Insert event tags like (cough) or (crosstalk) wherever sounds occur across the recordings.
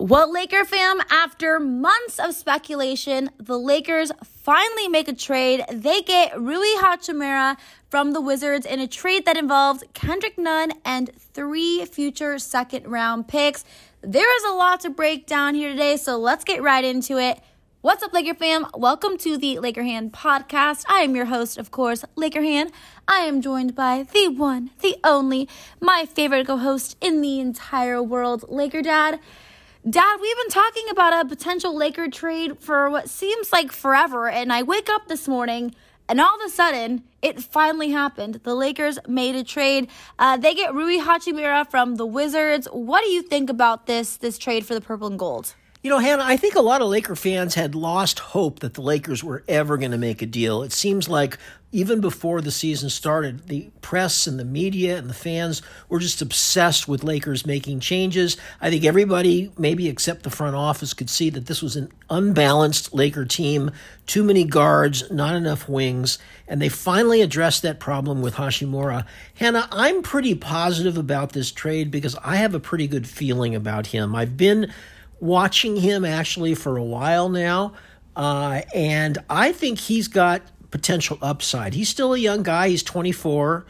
Well, Laker fam, after months of speculation, the Lakers finally make a trade. They get Rui Hachimura from the Wizards in a trade that involves Kendrick Nunn and three future second round picks. There is a lot to break down here today, so let's get right into it. What's up, Laker fam? Welcome to the Laker Hand podcast. I am your host, of course, Laker Hand. I am joined by the one, the only, my favorite co host in the entire world, Laker Dad. Dad, we've been talking about a potential Laker trade for what seems like forever, and I wake up this morning and all of a sudden, it finally happened. The Lakers made a trade. Uh, they get Rui Hachimura from the Wizards. What do you think about this this trade for the purple and gold? You know, Hannah, I think a lot of Laker fans had lost hope that the Lakers were ever going to make a deal. It seems like even before the season started, the press and the media and the fans were just obsessed with Lakers making changes. I think everybody, maybe except the front office, could see that this was an unbalanced Laker team, too many guards, not enough wings, and they finally addressed that problem with Hachimura. Hannah, I'm pretty positive about this trade because I have a pretty good feeling about him. I've been watching him actually for a while now, uh, and I think he's got potential upside. He's still a young guy. He's 24.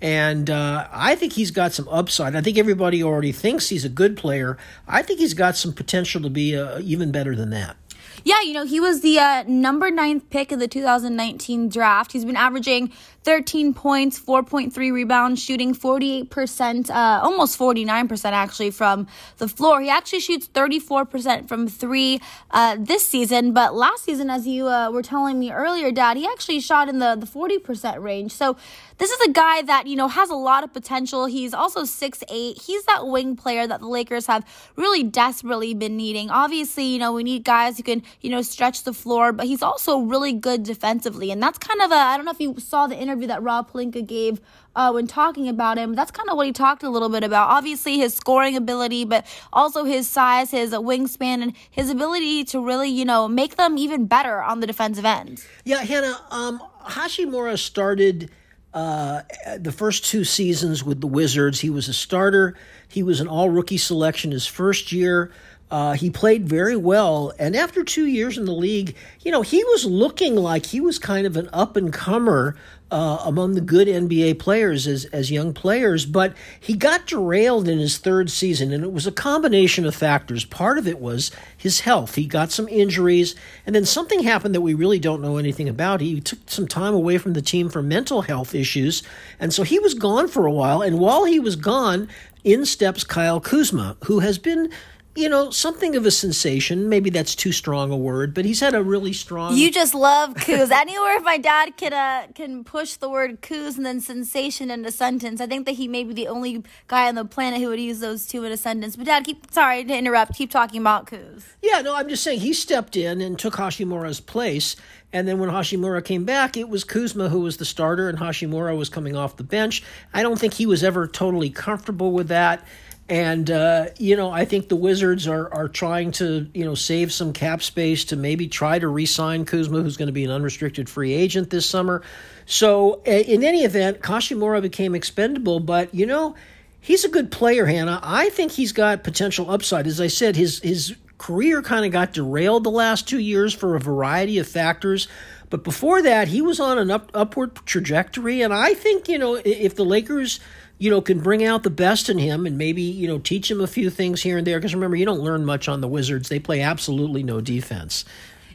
And uh, I think he's got some upside. I think everybody already thinks he's a good player. I think he's got some potential to be uh, even better than that. Yeah, you know, he was the uh, number ninth pick of the 2019 draft. He's been averaging 13 points, 4.3 rebounds, shooting 48%, uh, almost 49% actually from the floor. He actually shoots 34% from three uh, this season, but last season, as you uh, were telling me earlier, Dad, he actually shot in the, the 40% range. So this is a guy that, you know, has a lot of potential. He's also six eight. He's that wing player that the Lakers have really desperately been needing. Obviously, you know, we need guys who can, you know, stretch the floor, but he's also really good defensively. And that's kind of a, I don't know if you saw the interview that Rob Pelinka gave uh, when talking about him. That's kind of what he talked a little bit about. Obviously, his scoring ability, but also his size, his wingspan, and his ability to really, you know, make them even better on the defensive end. Yeah, Hannah, um, Hachimura started – uh, the first two seasons with the Wizards. He was a starter. He was an all rookie selection his first year. Uh, he played very well. And after two years in the league, you know, he was looking like he was kind of an up and comer uh, among the good NBA players as, as young players, but he got derailed in his third season, and it was a combination of factors. Part of it was his health. He got some injuries, and then something happened that we really don't know anything about. He took some time away from the team for mental health issues, and so he was gone for a while. And while he was gone, in steps Kyle Kuzma, who has been you know, something of a sensation. Maybe that's too strong a word, but he's had a really strong. You just love Kuz. Anywhere if my dad can uh, can push the word Kuz and then sensation in a sentence, I think that he may be the only guy on the planet who would use those two in a sentence. But dad, keep sorry to interrupt. Keep talking about Kuz. Yeah, no, I'm just saying he stepped in and took Hachimura's place. And then when Hachimura came back, it was Kuzma who was the starter, and Hachimura was coming off the bench. I don't think he was ever totally comfortable with that. And uh, you know, I think the Wizards are are trying to you know save some cap space to maybe try to re-sign Kuzma, who's going to be an unrestricted free agent this summer. So in any event, Hachimura became expendable, but you know, he's a good player, Hannah. I think he's got potential upside. As I said, his his career kind of got derailed the last two years for a variety of factors. But before that, he was on an up, upward trajectory, and I think you know if the Lakers you know, can bring out the best in him and maybe, you know, teach him a few things here and there. Because remember, you don't learn much on the Wizards. They play absolutely no defense.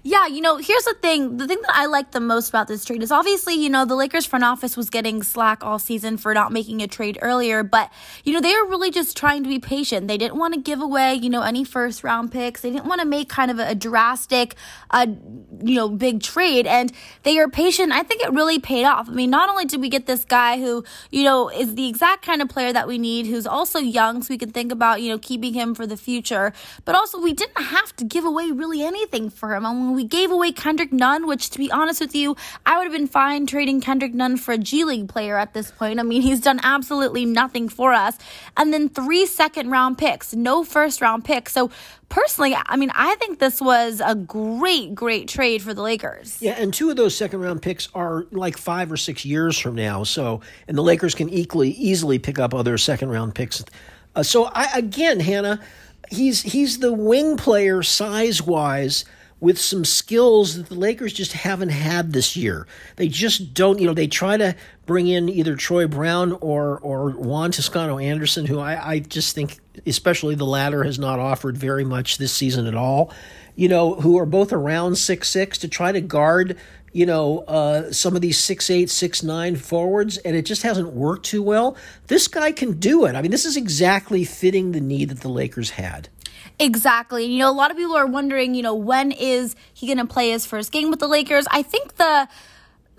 Yeah, you know, here's the thing. The thing that I like the most about this trade is obviously, you know, the Lakers front office was getting slack all season for not making a trade earlier, but, you know, they were really just trying to be patient. They didn't want to give away, you know, any first round picks. They didn't want to make kind of a, drastic, uh, you know, big trade. And they are patient. I think it really paid off. I mean, not only did we get this guy who, you know, is the exact kind of player that we need, who's also young, so we can think about, you know, keeping him for the future, but also we didn't have to give away really anything for him. I mean, we gave away Kendrick Nunn, which to be honest with you, I would have been fine trading Kendrick Nunn for a G League player at this point. I mean, (laughs) he's done absolutely nothing for us. And then three second round picks, no first round picks. So personally, I mean, I think this was a great, great trade for the Lakers. Yeah, and two of those second round picks are like five or six years from now. So, and the Lakers can equally easily pick up other second round picks. Uh, so, I again, Hannah he's he's the wing player size wise with some skills that the Lakers just haven't had this year. They just don't, you know, they try to bring in either Troy Brown or or Juan Toscano Anderson, who I, I just think, especially the latter, has not offered very much this season at all. You know, who are both around six six to try to guard you know, uh, some of these six eight, six nine forwards, and it just hasn't worked too well. This guy can do it. I mean, this is exactly fitting the need that the Lakers had. Exactly. And you know, a lot of people are wondering, you know, when is he going to play his first game with the Lakers? I think the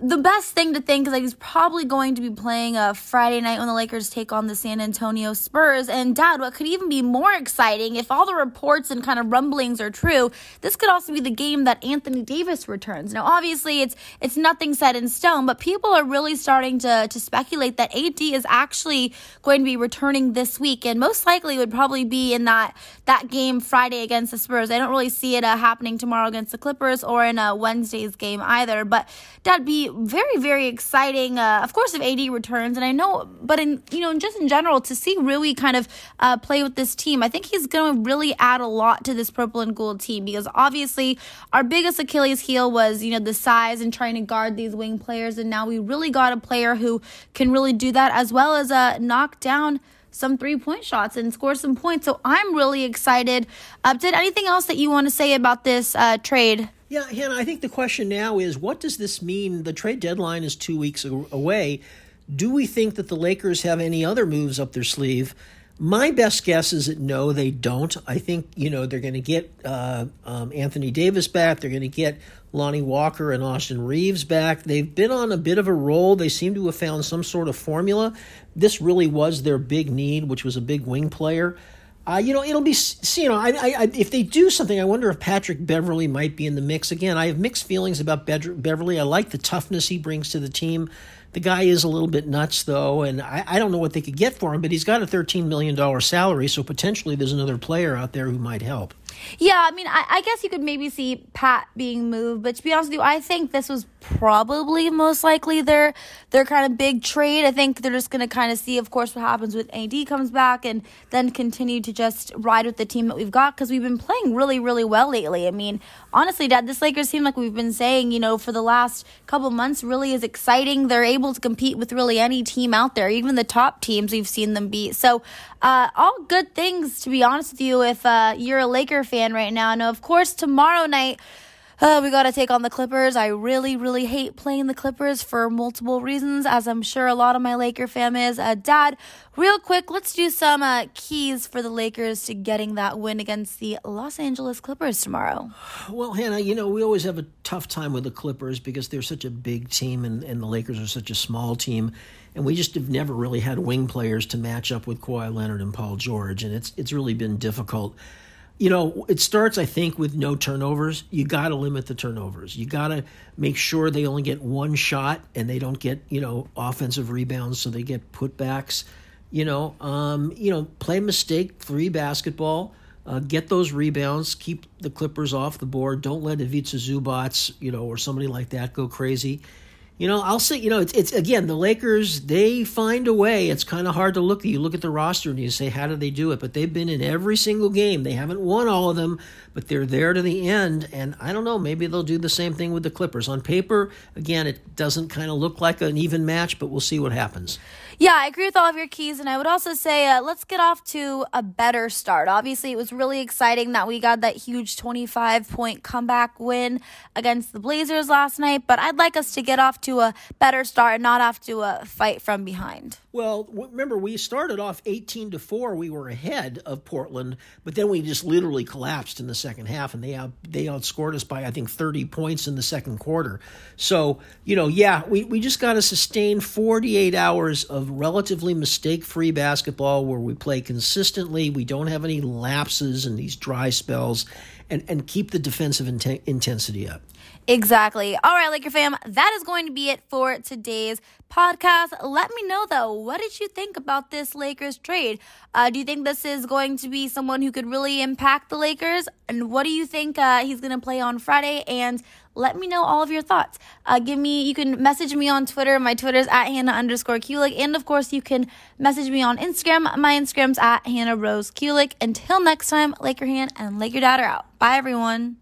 the best thing to think is like he's probably going to be playing a Friday night when the Lakers take on the San Antonio Spurs. And Dad, what could even be more exciting if all the reports and kind of rumblings are true? This could also be the game that Anthony Davis returns. Now, obviously, it's it's nothing set in stone, but people are really starting to to speculate that AD is actually going to be returning this week, and most likely would probably be in that that game Friday against the Spurs. I don't really see it uh, happening tomorrow against the Clippers or in a Wednesday's game either. But that'd be very, very exciting. Uh, of course, if AD returns, and I know, but in you know, just in general, to see Rui kind of uh, play with this team, I think he's going to really add a lot to this purple and gold team because obviously our biggest Achilles heel was you know the size and trying to guard these wing players, and now we really got a player who can really do that as well as uh, knock down some three point shots and score some points. So I'm really excited. Uh, did anything else that you want to say about this uh, trade? Yeah, Hannah, I think the question now is what does this mean? The trade deadline is two weeks away. Do we think that the Lakers have any other moves up their sleeve? My best guess is that no, they don't. I think you know they're going to get uh, um, Anthony Davis back. They're going to get Lonnie Walker and Austin Reaves back. They've been on a bit of a roll. They seem to have found some sort of formula. This really was their big need, which was a big wing player. Uh, you know, it'll be, see, you know, I, I, if they do something, I wonder if Patrick Beverley might be in the mix. Again, I have mixed feelings about Beverley. I like the toughness he brings to the team. The guy is a little bit nuts, though, and I, I don't know what they could get for him, but he's got a $13 million salary, so potentially there's another player out there who might help. Yeah, I mean, I, I, guess you could maybe see Pat being moved, but to be honest with you, I think this was probably most likely their their kind of big trade. I think they're just going to kind of see, of course, what happens with AD comes back, and then continue to just ride with the team that we've got because we've been playing really, really well lately. I mean, honestly, Dad, this Lakers team, like we've been saying, you know, for the last couple months, really is exciting. They're able to compete with really any team out there, even the top teams we've seen them beat. So, uh, all good things, to be honest with you, if uh, you're a Laker fan right now. Now, of course, tomorrow night, uh, we got to take on the Clippers. I really, really hate playing the Clippers for multiple reasons, as I'm sure a lot of my Laker fam is. Uh, Dad, real quick, let's do some uh, keys for the Lakers to getting that win against the Los Angeles Clippers tomorrow. Well, Hannah, you know, we always have a tough time with the Clippers because they're such a big team and, and the Lakers are such a small team. And we just have never really had wing players to match up with Kawhi Leonard and Paul George. And it's, it's really been difficult you know, it starts, I think, with no turnovers. You got to limit the turnovers. You got to make sure they only get one shot and they don't get, you know, offensive rebounds, so they get putbacks. You know, um, you know, play mistake-free basketball. Uh, get those rebounds. Keep the Clippers off the board. Don't let Ivica Zubac, you know, or somebody like that go crazy you know, I'll say, you know, it's, it's again, the Lakers, they find a way. It's kind of hard to look. You look at the roster and you say, how do they do it? But they've been in every single game. They haven't won all of them, but they're there to the end. And I don't know, maybe they'll do the same thing with the Clippers. On paper, again, it doesn't kind of look like an even match, but we'll see what happens. Yeah, I agree with all of your keys. And I would also say, uh, let's get off to a better start. Obviously, it was really exciting that we got that huge 25 point comeback win against the Blazers last night, but I'd like us to get off to a better start and not have to uh, fight from behind. Well, remember we started off 18 to 4. We were ahead of Portland, but then we just literally collapsed in the second half and they out they outscored us by I think 30 points in the second quarter. So, you know, yeah, we we just got to sustain 48 hours of relatively mistake-free basketball where we play consistently, we don't have any lapses and these dry spells and and keep the defensive intensity up. Exactly. All right, Laker fam, that is going to be it for today's podcast. Let me know though, what did you think about this Lakers trade? Uh, do you think this is going to be someone who could really impact the Lakers? And what do you think uh, he's going to play on Friday? And let me know all of your thoughts. Uh, give me, you can message me on Twitter. My Twitter is at Hannah underscore Kulik. And of course, you can message me on Instagram. My Instagram's at Hannah Rose Kulik. Until next time, Laker Hand and Laker Dad are out. Bye, everyone.